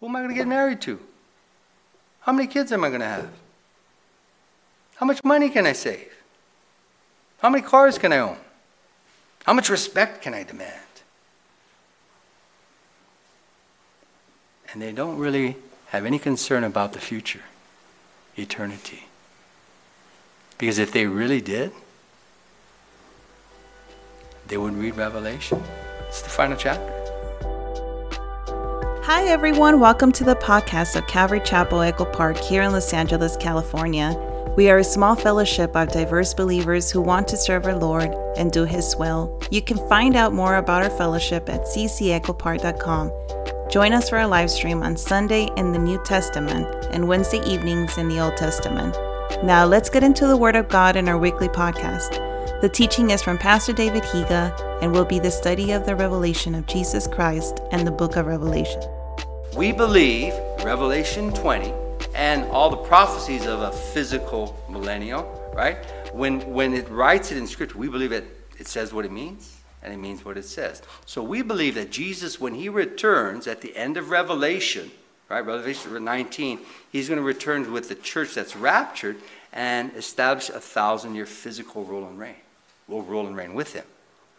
Who am I going to get married to? How many kids am I going to have? How much money can I save? How many cars can I own? How much respect can I demand? And they don't really have any concern about the future, eternity. Because if they really did, they would read Revelation. It's the final chapter. Hi, everyone. Welcome to the podcast of Calvary Chapel Echo Park here in Los Angeles, California. We are a small fellowship of diverse believers who want to serve our Lord and do His will. You can find out more about our fellowship at ccechopark.com. Join us for our live stream on Sunday in the New Testament and Wednesday evenings in the Old Testament. Now, let's get into the Word of God in our weekly podcast. The teaching is from Pastor David Higa and will be the study of the revelation of Jesus Christ and the book of Revelation. We believe Revelation 20 and all the prophecies of a physical millennial, right? When, when it writes it in Scripture, we believe it, it says what it means and it means what it says. So we believe that Jesus, when he returns at the end of Revelation, right, Revelation 19, he's going to return with the church that's raptured and establish a thousand year physical rule and reign. We'll rule and reign with him,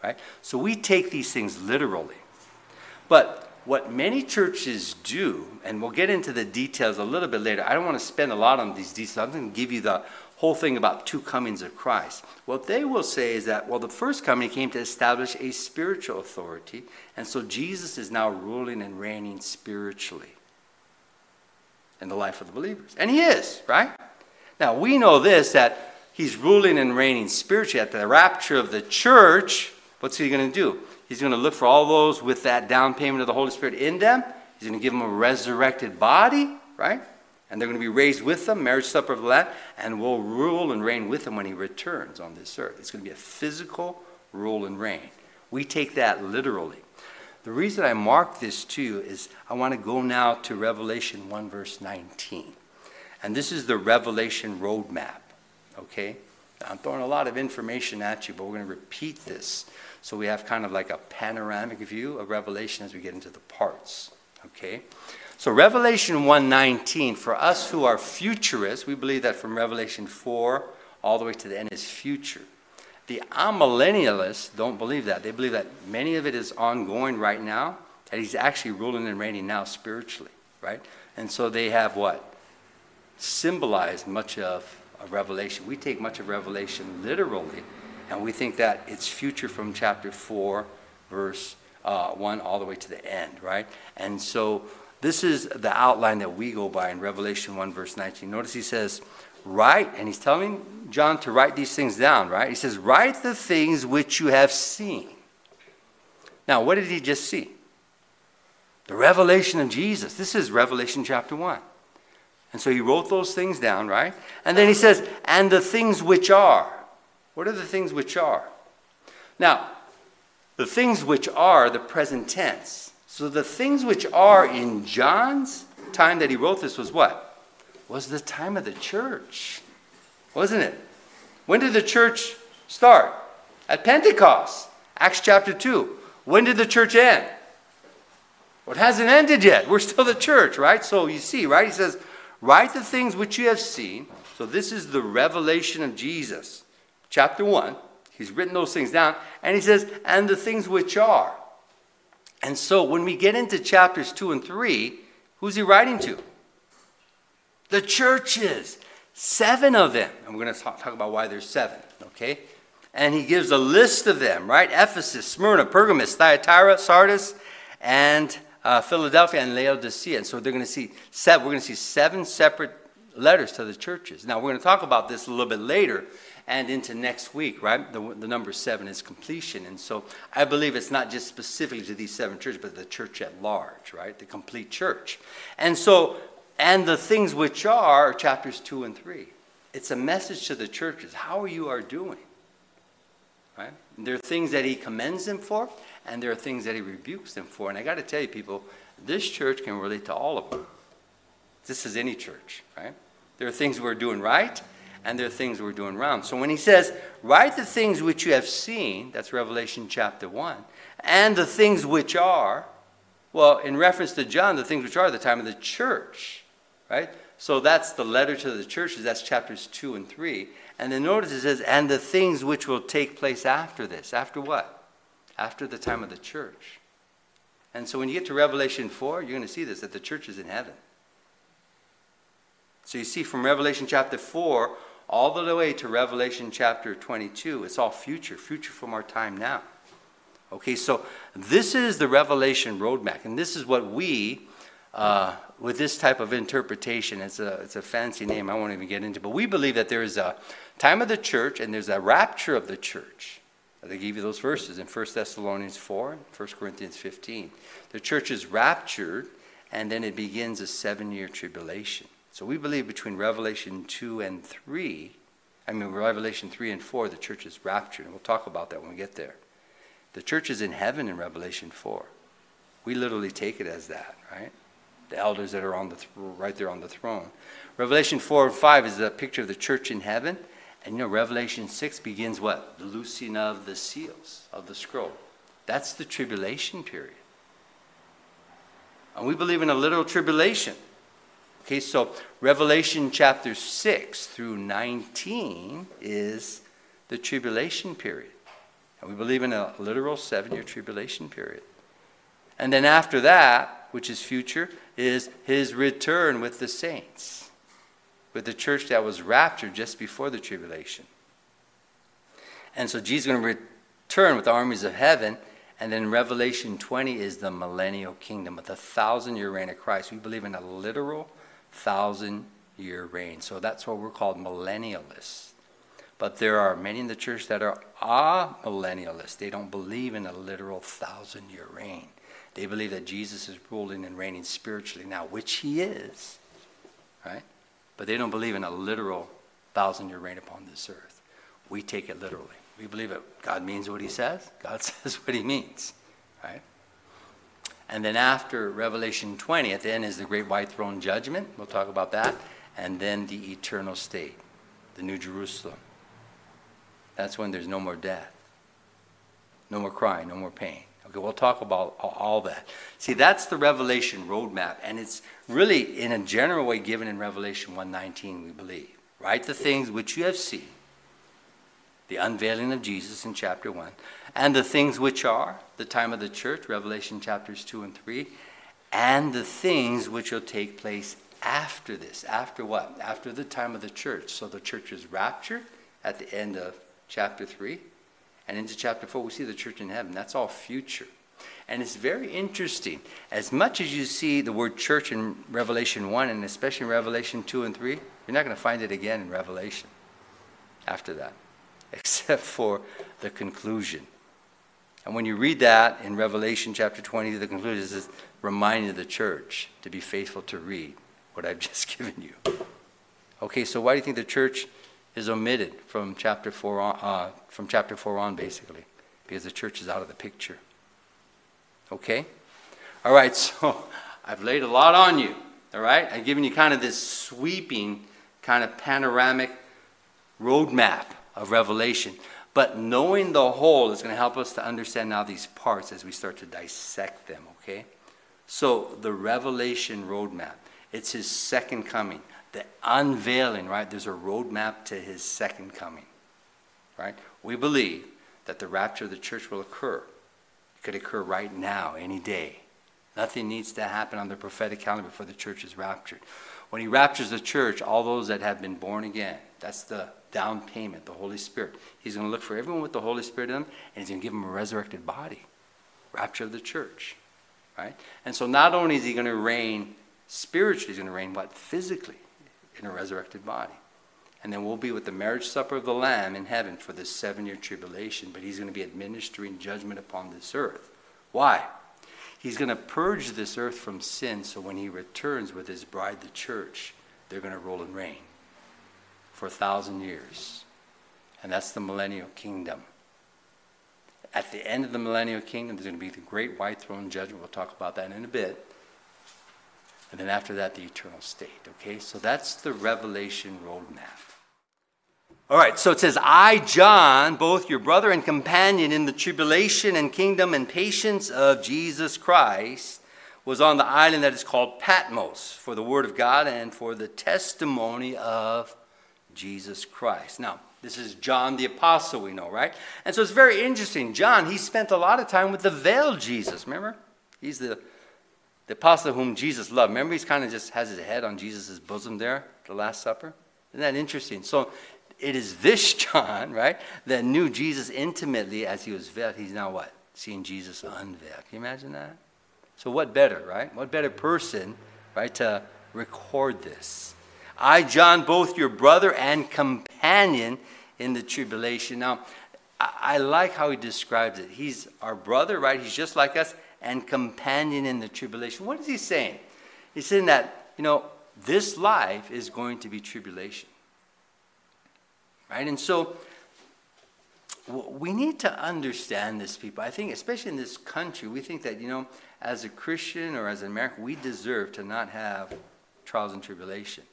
right? So we take these things literally. But what many churches do, and we'll get into the details a little bit later. I don't want to spend a lot on these details. I'm going to give you the whole thing about two comings of Christ. What they will say is that, well, the first coming came to establish a spiritual authority, and so Jesus is now ruling and reigning spiritually in the life of the believers. And he is, right? Now, we know this that he's ruling and reigning spiritually at the rapture of the church. What's he going to do? He's going to look for all those with that down payment of the Holy Spirit in them. He's going to give them a resurrected body, right? And they're going to be raised with them, marriage supper of the Lamb, and will rule and reign with him when he returns on this earth. It's going to be a physical rule and reign. We take that literally. The reason I mark this too is I want to go now to Revelation 1, verse 19. And this is the Revelation roadmap, okay? I'm throwing a lot of information at you, but we're going to repeat this so we have kind of like a panoramic view of Revelation as we get into the parts. Okay? So Revelation 1:19 for us who are futurists, we believe that from Revelation 4 all the way to the end is future. The amillennialists don't believe that. They believe that many of it is ongoing right now, that he's actually ruling and reigning now spiritually, right? And so they have what? Symbolized much of, of Revelation. We take much of Revelation literally and we think that it's future from chapter 4, verse uh, 1, all the way to the end, right? And so this is the outline that we go by in Revelation 1, verse 19. Notice he says, Write, and he's telling John to write these things down, right? He says, Write the things which you have seen. Now, what did he just see? The revelation of Jesus. This is Revelation chapter 1. And so he wrote those things down, right? And then he says, And the things which are. What are the things which are? Now, the things which are the present tense. So the things which are in John's time that he wrote this was what? Was the time of the church. Wasn't it? When did the church start? At Pentecost, Acts chapter 2. When did the church end? Well, it hasn't ended yet. We're still the church, right? So you see, right? He says, Write the things which you have seen. So this is the revelation of Jesus chapter 1. He's written those things down. And he says, and the things which are. And so when we get into chapters 2 and 3, who's he writing to? The churches. Seven of them. And we're going to talk, about why there's seven, okay? And he gives a list of them, right? Ephesus, Smyrna, Pergamos, Thyatira, Sardis, and uh, Philadelphia, and Laodicea. And so they're going to see seven, we're going to see seven separate letters to the churches. Now, we're going to talk about this a little bit later and into next week, right? The, the number seven is completion. And so I believe it's not just specifically to these seven churches, but the church at large, right? The complete church. And so, and the things which are chapters two and three. It's a message to the churches. How you are doing? Right? There are things that he commends them for, and there are things that he rebukes them for. And I got to tell you, people, this church can relate to all of them. This is any church, right? There are things we're doing right, and there are things we're doing wrong. So when he says, Write the things which you have seen, that's Revelation chapter 1, and the things which are, Well, in reference to John, the things which are the time of the church, right? So that's the letter to the churches. That's chapters 2 and 3. And then notice it says, and the things which will take place after this. After what? After the time of the church. And so when you get to Revelation 4, you're going to see this that the church is in heaven. So you see from Revelation chapter 4 all the way to Revelation chapter 22, it's all future, future from our time now. Okay, so this is the Revelation roadmap, and this is what we, uh, with this type of interpretation, it's a, it's a fancy name I won't even get into, but we believe that there is a time of the church and there's a rapture of the church. They give you those verses in 1 Thessalonians 4 and 1 Corinthians 15. The church is raptured, and then it begins a seven year tribulation. So we believe between Revelation 2 and 3, I mean, Revelation 3 and 4, the church is raptured. And we'll talk about that when we get there. The church is in heaven in Revelation 4. We literally take it as that, right? The elders that are on the th- right there on the throne. Revelation 4 and 5 is a picture of the church in heaven. And you know, Revelation 6 begins what? The loosing of the seals of the scroll. That's the tribulation period. And we believe in a literal tribulation. Okay, so Revelation chapter 6 through 19 is the tribulation period. And we believe in a literal seven year tribulation period. And then after that, which is future, is his return with the saints, with the church that was raptured just before the tribulation. And so Jesus is going to return with the armies of heaven. And then Revelation 20 is the millennial kingdom, with the thousand year reign of Christ. We believe in a literal thousand year reign. So that's what we're called millennialists. But there are many in the church that are amillennialists. They don't believe in a literal thousand year reign. They believe that Jesus is ruling and reigning spiritually now, which he is, right? But they don't believe in a literal thousand year reign upon this earth. We take it literally. We believe that God means what he says, God says what he means, right? And then after Revelation 20, at the end is the great white throne judgment. We'll talk about that. And then the eternal state, the New Jerusalem. That's when there's no more death, no more crying, no more pain. Okay, we'll talk about all that. See, that's the Revelation roadmap, and it's really in a general way given in Revelation 1:19, we believe. Write the things which you have seen, the unveiling of Jesus in chapter 1, and the things which are the time of the church, Revelation chapters 2 and 3, and the things which will take place after this. After what? After the time of the church. So the church is raptured at the end of chapter 3. And into chapter 4, we see the church in heaven. That's all future. And it's very interesting. As much as you see the word church in Revelation 1, and especially in Revelation 2 and 3, you're not going to find it again in Revelation after that, except for the conclusion. And when you read that in Revelation chapter 20, the conclusion is reminding the church to be faithful to read what I've just given you. Okay, so why do you think the church is omitted from chapter 4 on, uh, from chapter 4 on, basically? Because the church is out of the picture. Okay? All right, so I've laid a lot on you. All right? I've given you kind of this sweeping, kind of panoramic roadmap of Revelation. But knowing the whole is going to help us to understand now these parts as we start to dissect them, okay? So, the revelation roadmap, it's his second coming. The unveiling, right? There's a roadmap to his second coming, right? We believe that the rapture of the church will occur. It could occur right now, any day. Nothing needs to happen on the prophetic calendar before the church is raptured. When he raptures the church, all those that have been born again, that's the down payment, the Holy Spirit. He's going to look for everyone with the Holy Spirit in them, and he's going to give them a resurrected body. Rapture of the church. Right? And so not only is he going to reign spiritually, he's going to reign what? Physically in a resurrected body. And then we'll be with the marriage supper of the Lamb in heaven for this seven year tribulation, but he's going to be administering judgment upon this earth. Why? He's going to purge this earth from sin so when he returns with his bride, the church, they're going to rule and reign for a thousand years. And that's the millennial kingdom. At the end of the millennial kingdom, there's going to be the great white throne judgment. We'll talk about that in a bit. And then after that, the eternal state. Okay? So that's the revelation roadmap. All right, so it says, I, John, both your brother and companion in the tribulation and kingdom and patience of Jesus Christ, was on the island that is called Patmos for the Word of God and for the testimony of Jesus Christ. Now, this is John the Apostle, we know, right? And so it's very interesting. John, he spent a lot of time with the veiled Jesus, remember? He's the, the apostle whom Jesus loved. Remember, he's kind of just has his head on Jesus' bosom there, the Last Supper? Isn't that interesting? So it is this John, right, that knew Jesus intimately as he was veiled. He's now what? Seeing Jesus unveiled. Can you imagine that? So, what better, right? What better person, right, to record this? I, John, both your brother and companion in the tribulation. Now, I like how he describes it. He's our brother, right? He's just like us, and companion in the tribulation. What is he saying? He's saying that, you know, this life is going to be tribulation. Right? And so we need to understand this, people. I think, especially in this country, we think that, you know, as a Christian or as an American, we deserve to not have trials and tribulation.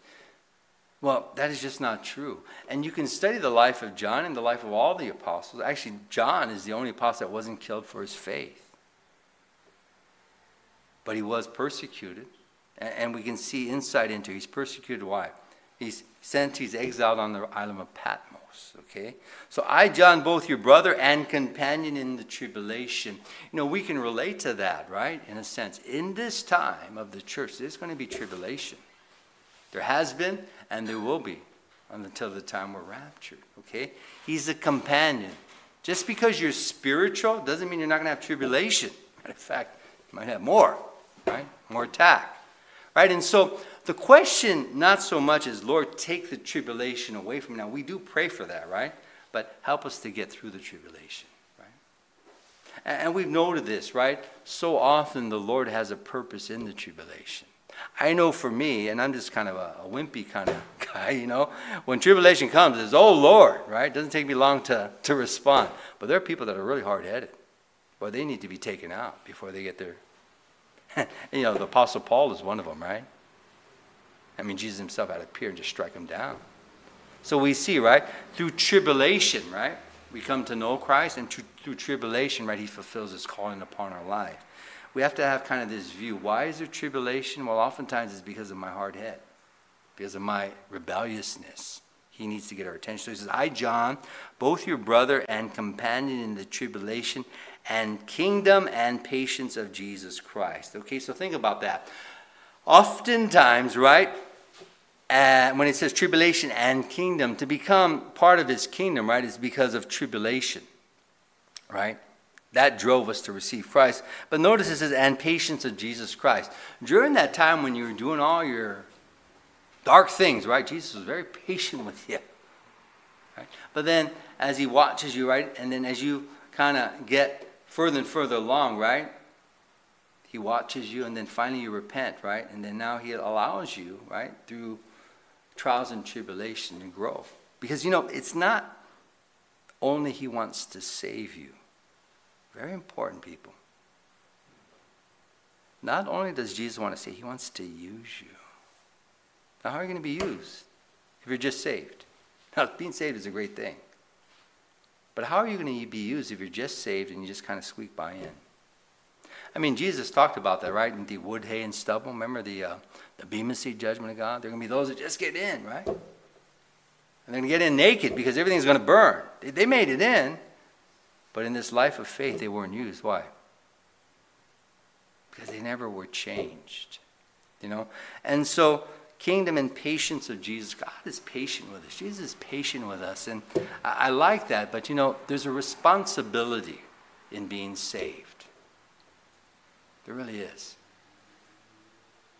Well, that is just not true. And you can study the life of John and the life of all the apostles. Actually, John is the only apostle that wasn't killed for his faith. But he was persecuted. And we can see insight into he's persecuted why? He's sent, he's exiled on the island of Patmos. Okay? So I, John, both your brother and companion in the tribulation. You know, we can relate to that, right? In a sense. In this time of the church, there's going to be tribulation. There has been, and there will be until the time we're raptured. Okay? He's a companion. Just because you're spiritual doesn't mean you're not going to have tribulation. Matter of fact, you might have more, right? More attack. Right? And so the question, not so much is, Lord, take the tribulation away from me. Now, we do pray for that, right? But help us to get through the tribulation, right? And we've noted this, right? So often the Lord has a purpose in the tribulation. I know for me, and I'm just kind of a, a wimpy kind of guy, you know, when tribulation comes, it's, oh Lord, right? It doesn't take me long to, to respond. But there are people that are really hard headed. Well, they need to be taken out before they get there. you know, the Apostle Paul is one of them, right? I mean, Jesus himself had to appear and just strike them down. So we see, right, through tribulation, right, we come to know Christ, and through, through tribulation, right, he fulfills his calling upon our life we have to have kind of this view. Why is there tribulation? Well, oftentimes it's because of my hard head, because of my rebelliousness. He needs to get our attention. So he says, I, John, both your brother and companion in the tribulation and kingdom and patience of Jesus Christ. Okay, so think about that. Oftentimes, right, uh, when it says tribulation and kingdom, to become part of his kingdom, right, is because of tribulation, right? That drove us to receive Christ. But notice it says, and patience of Jesus Christ. During that time when you were doing all your dark things, right? Jesus was very patient with you. Right? But then as he watches you, right? And then as you kind of get further and further along, right? He watches you and then finally you repent, right? And then now he allows you, right, through trials and tribulation and grow. Because, you know, it's not only he wants to save you. Very important, people. Not only does Jesus want to say, He wants to use you. Now, how are you going to be used if you're just saved? Now, being saved is a great thing. But how are you going to be used if you're just saved and you just kind of squeak by in? I mean, Jesus talked about that, right? In the wood, hay, and stubble. Remember the, uh, the Bema seat judgment of God? There are going to be those that just get in, right? And they're going to get in naked because everything's going to burn. They, they made it in, but in this life of faith, they weren't used. Why? Because they never were changed. You know? And so, kingdom and patience of Jesus. God is patient with us. Jesus is patient with us. And I, I like that, but you know, there's a responsibility in being saved. There really is.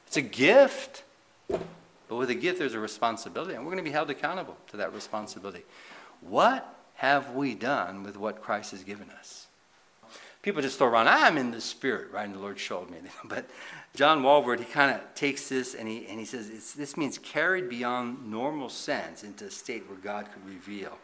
It's a gift. But with a gift, there's a responsibility, and we're going to be held accountable to that responsibility. What have we done with what Christ has given us? People just throw around, I'm in the Spirit, right? And the Lord showed me. But John Walvoord, he kind of takes this and he, and he says, this means carried beyond normal sense into a state where God could reveal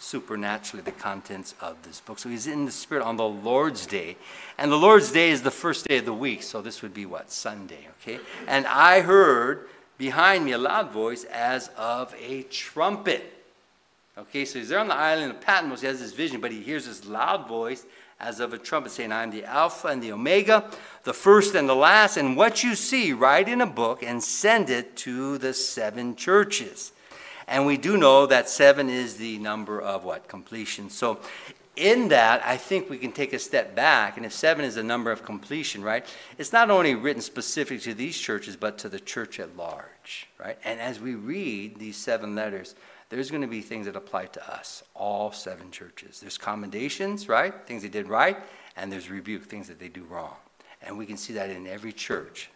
supernaturally the contents of this book. So he's in the Spirit on the Lord's Day. And the Lord's Day is the first day of the week. So this would be what? Sunday, okay? And I heard behind me a loud voice as of a trumpet Okay, so he's there on the island of Patmos. He has this vision, but he hears this loud voice as of a trumpet, saying, I am the Alpha and the Omega, the first and the last. And what you see, write in a book and send it to the seven churches. And we do know that seven is the number of what? Completion. So in that, I think we can take a step back. And if seven is the number of completion, right? It's not only written specific to these churches, but to the church at large, right? And as we read these seven letters, there's going to be things that apply to us, all seven churches. There's commendations, right? Things they did right, and there's rebuke, things that they do wrong. And we can see that in every church,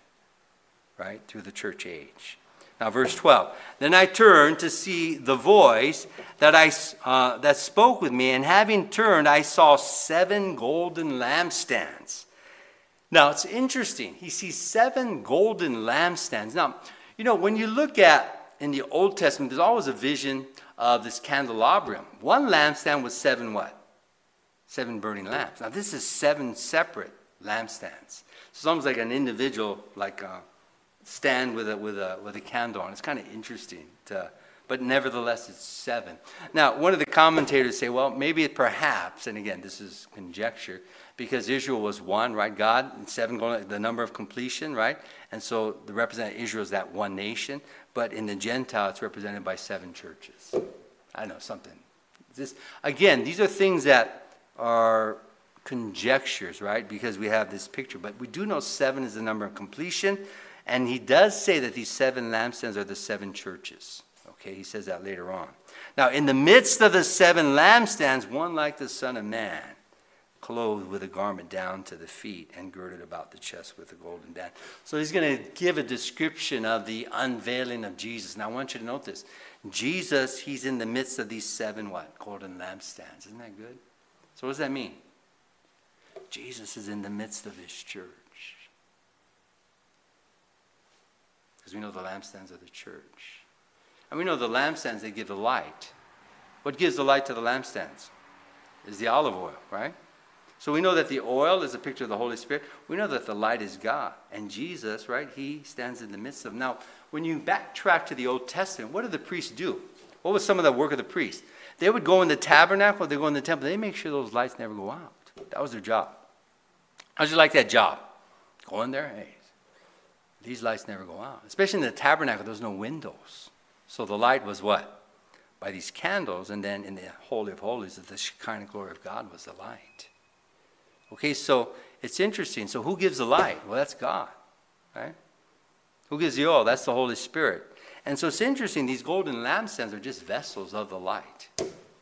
right? Through the church age. Now, verse 12. Then I turned to see the voice that, I, uh, that spoke with me, and having turned, I saw seven golden lampstands. Now, it's interesting. He sees seven golden lampstands. Now, you know, when you look at in the Old Testament, there's always a vision of this candelabrum. One lampstand was seven what? Seven burning lamps. Now, this is seven separate lampstands. It's almost like an individual, like. Uh, stand with a, with a, with a candle on. It's kind of interesting, to, but nevertheless, it's seven. Now, one of the commentators say, well, maybe it perhaps, and again, this is conjecture, because Israel was one, right? God, and seven, the number of completion, right? And so the representative Israel is that one nation, but in the Gentile, it's represented by seven churches. I know something. This, again, these are things that are conjectures, right? Because we have this picture, but we do know seven is the number of completion. And he does say that these seven lampstands are the seven churches. Okay, he says that later on. Now, in the midst of the seven lampstands, one like the Son of Man, clothed with a garment down to the feet and girded about the chest with a golden band. So he's going to give a description of the unveiling of Jesus. Now, I want you to note this. Jesus, he's in the midst of these seven what? Golden lampstands. Isn't that good? So what does that mean? Jesus is in the midst of his church. Because we know the lampstands are the church. And we know the lampstands, they give the light. What gives the light to the lampstands? Is the olive oil, right? So we know that the oil is a picture of the Holy Spirit. We know that the light is God. And Jesus, right, he stands in the midst of. Now, when you backtrack to the Old Testament, what did the priests do? What was some of the work of the priests? They would go in the tabernacle, they go in the temple, they make sure those lights never go out. That was their job. How'd you like that job? Go in there, hey, these lights never go out. Especially in the tabernacle, there's no windows. So the light was what? By these candles, and then in the Holy of Holies, the Shekinah glory of God was the light. Okay, so it's interesting. So who gives the light? Well, that's God, right? Who gives the oil? That's the Holy Spirit. And so it's interesting, these golden lampstands are just vessels of the light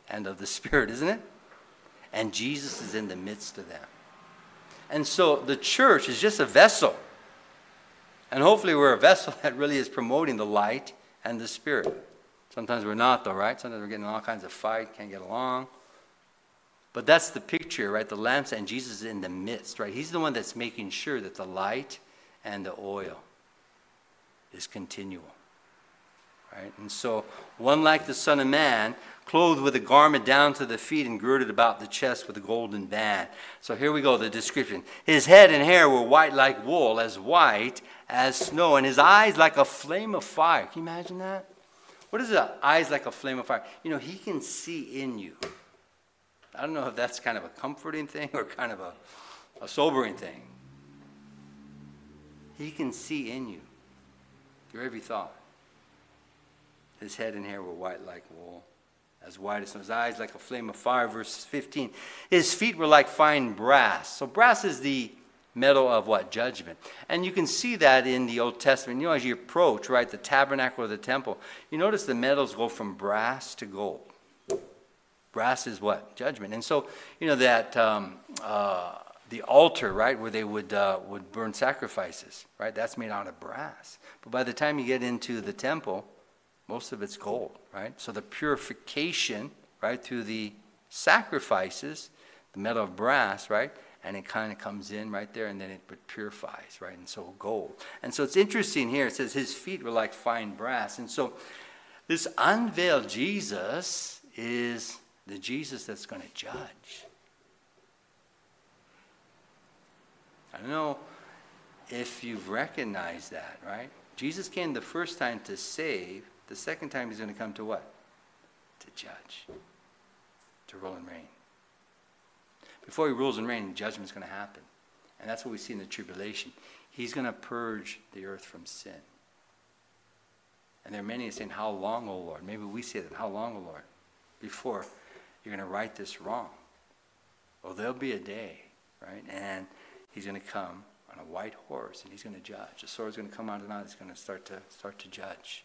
and of the Spirit, isn't it? And Jesus is in the midst of them. And so the church is just a vessel and hopefully, we're a vessel that really is promoting the light and the spirit. Sometimes we're not, though, right? Sometimes we're getting all kinds of fight, can't get along. But that's the picture, right? The lamps and Jesus is in the midst, right? He's the one that's making sure that the light and the oil is continual. Right? And so, one like the Son of Man, clothed with a garment down to the feet and girded about the chest with a golden band. So here we go, the description. His head and hair were white like wool, as white as snow, and his eyes like a flame of fire. Can you imagine that? What is the eyes like a flame of fire? You know, he can see in you. I don't know if that's kind of a comforting thing or kind of a, a sobering thing. He can see in you your every thought. His head and hair were white like wool, as white as. His eyes like a flame of fire. Verse 15. His feet were like fine brass. So, brass is the metal of what? Judgment. And you can see that in the Old Testament. You know, as you approach, right, the tabernacle or the temple, you notice the metals go from brass to gold. Brass is what? Judgment. And so, you know, that um, uh, the altar, right, where they would, uh, would burn sacrifices, right, that's made out of brass. But by the time you get into the temple, most of it's gold, right? So the purification, right, through the sacrifices, the metal of brass, right, and it kind of comes in right there and then it purifies, right? And so gold. And so it's interesting here. It says his feet were like fine brass. And so this unveiled Jesus is the Jesus that's going to judge. I don't know if you've recognized that, right? Jesus came the first time to save, the second time he's going to come to what? To judge, to rule and reign. Before he rules and reigns, judgment's going to happen. And that's what we see in the tribulation. He's going to purge the earth from sin. And there are many saying, How long, O Lord? Maybe we say that, How long, O Lord? Before you're going to right this wrong. Well, there'll be a day, right? And he's going to come on a white horse and he's going to judge. The sword's going to come out of the mouth. He's going to start to start to judge.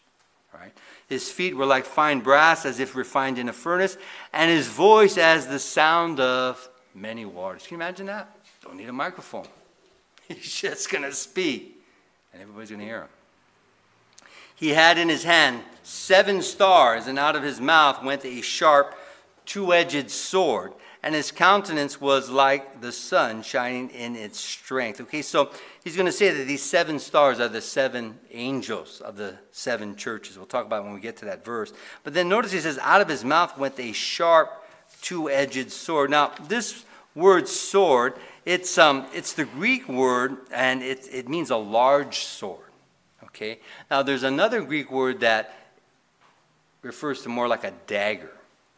Right? His feet were like fine brass, as if refined in a furnace, and his voice as the sound of many waters. Can you imagine that? Don't need a microphone. He's just going to speak, and everybody's going to hear him. He had in his hand seven stars, and out of his mouth went a sharp, two edged sword and his countenance was like the sun shining in its strength. Okay, so he's going to say that these seven stars are the seven angels of the seven churches. We'll talk about when we get to that verse. But then notice he says, out of his mouth went a sharp, two edged sword. Now, this word sword, it's, um, it's the Greek word, and it, it means a large sword. Okay, now there's another Greek word that refers to more like a dagger.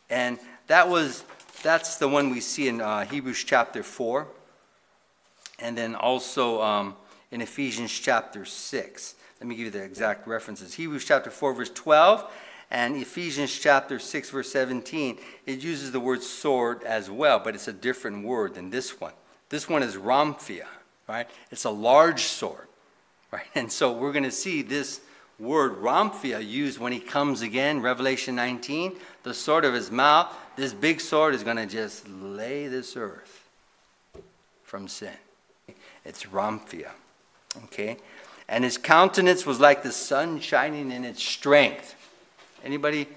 And that was that's the one we see in uh, Hebrews chapter 4, and then also um, in Ephesians chapter 6. Let me give you the exact references. Hebrews chapter 4, verse 12, and Ephesians chapter 6, verse 17. It uses the word sword as well, but it's a different word than this one. This one is rhomphaia, right? It's a large sword, right? And so we're going to see this word rhomphaia used when he comes again, Revelation 19, the sword of his mouth this big sword is going to just lay this earth from sin. It's Rhomphaia. Okay? And his countenance was like the sun shining in its strength. Anybody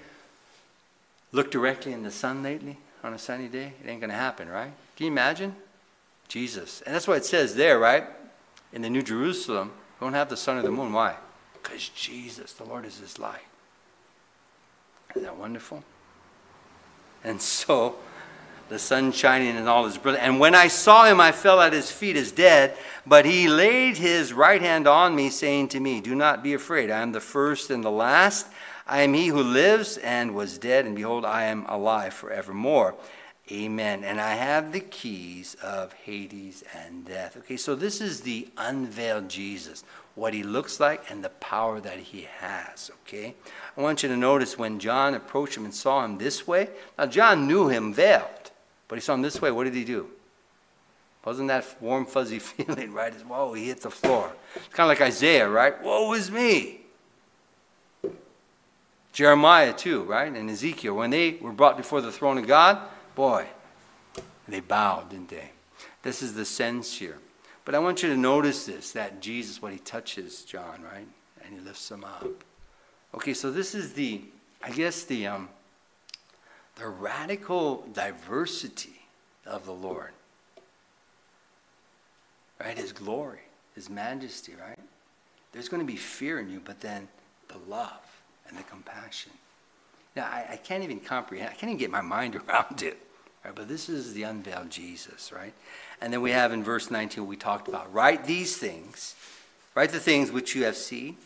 look directly in the sun lately on a sunny day? It ain't going to happen, right? Can you imagine? Jesus. And that's what it says there, right? In the New Jerusalem, we don't have the sun or the moon. Why? Because Jesus, the Lord, is his light. Isn't that wonderful? And so the sun shining in all his brilliance. And when I saw him, I fell at his feet as dead. But he laid his right hand on me, saying to me, Do not be afraid. I am the first and the last. I am he who lives and was dead, and behold, I am alive forevermore. Amen. And I have the keys of Hades and death. Okay, so this is the unveiled Jesus, what he looks like and the power that he has. Okay, I want you to notice when John approached him and saw him this way. Now, John knew him veiled, but he saw him this way. What did he do? Wasn't that warm, fuzzy feeling, right? Whoa, he hit the floor. It's kind of like Isaiah, right? Woe is me. Jeremiah, too, right? And Ezekiel, when they were brought before the throne of God, Boy, they bowed, didn't they? This is the sense here. But I want you to notice this that Jesus, what he touches John, right? And he lifts him up. Okay, so this is the, I guess, the, um, the radical diversity of the Lord. Right? His glory, his majesty, right? There's going to be fear in you, but then the love and the compassion. Now, I, I can't even comprehend, I can't even get my mind around it. Right? But this is the unveiled Jesus, right? And then we have in verse 19 what we talked about. Write these things, write the things which you have seen,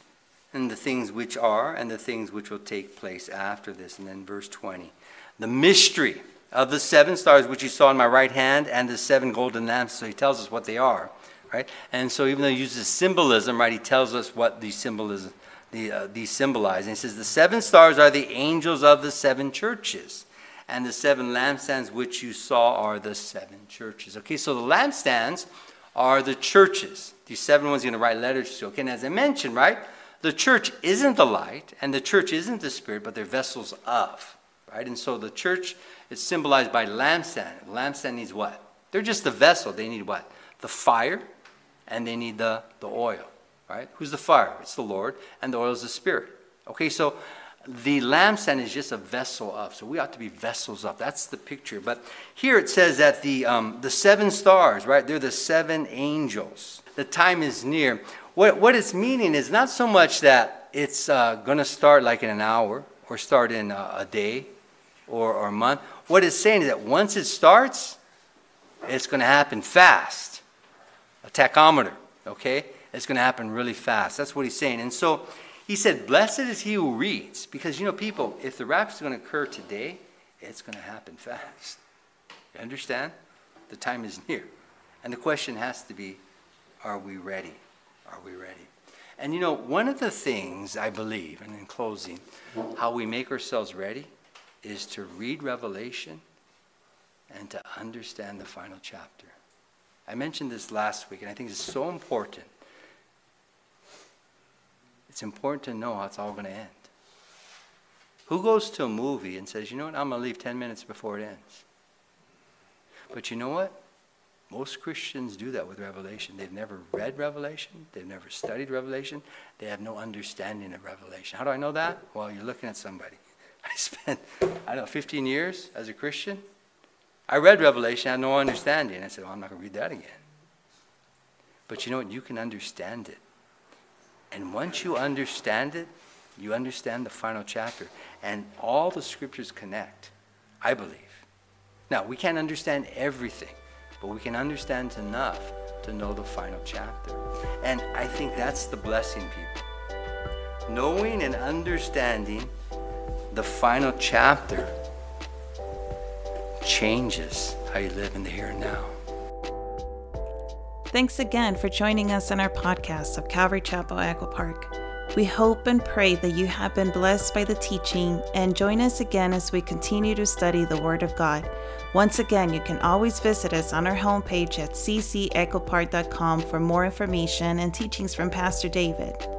and the things which are, and the things which will take place after this. And then verse 20. The mystery of the seven stars which you saw in my right hand and the seven golden lamps. So he tells us what they are, right? And so even though he uses symbolism, right, he tells us what the symbolism, the, uh, these symbolize. And he says, The seven stars are the angels of the seven churches, and the seven lampstands which you saw are the seven churches. Okay, so the lampstands are the churches. These seven ones you're going to write letters to. Okay, and as I mentioned, right, the church isn't the light, and the church isn't the spirit, but they're vessels of, right? And so the church is symbolized by lampstand. Lampstand needs what? They're just the vessel. They need what? The fire, and they need the, the oil right? Who's the fire? It's the Lord, and the oil is the Spirit. Okay, so the lampstand is just a vessel of. So we ought to be vessels of. That's the picture. But here it says that the, um, the seven stars, right? They're the seven angels. The time is near. What, what it's meaning is not so much that it's uh, going to start like in an hour or start in a, a day or, or a month. What it's saying is that once it starts, it's going to happen fast. A tachometer, okay? It's going to happen really fast. That's what he's saying. And so he said, Blessed is he who reads. Because, you know, people, if the rapture is going to occur today, it's going to happen fast. You understand? The time is near. And the question has to be are we ready? Are we ready? And you know, one of the things I believe, and in closing, how we make ourselves ready is to read Revelation and to understand the final chapter. I mentioned this last week, and I think it's so important. It's important to know how it's all going to end. Who goes to a movie and says, you know what, I'm going to leave 10 minutes before it ends? But you know what? Most Christians do that with Revelation. They've never read Revelation, they've never studied Revelation, they have no understanding of Revelation. How do I know that? Well, you're looking at somebody. I spent, I don't know, 15 years as a Christian. I read Revelation, I had no understanding. I said, well, I'm not going to read that again. But you know what? You can understand it. And once you understand it, you understand the final chapter. And all the scriptures connect, I believe. Now, we can't understand everything but we can understand enough to know the final chapter. And I think that's the blessing, people. Knowing and understanding the final chapter changes how you live in the here and now. Thanks again for joining us on our podcast of Calvary Chapel Echo Park. We hope and pray that you have been blessed by the teaching and join us again as we continue to study the Word of God. Once again, you can always visit us on our homepage at ccechopark.com for more information and teachings from Pastor David.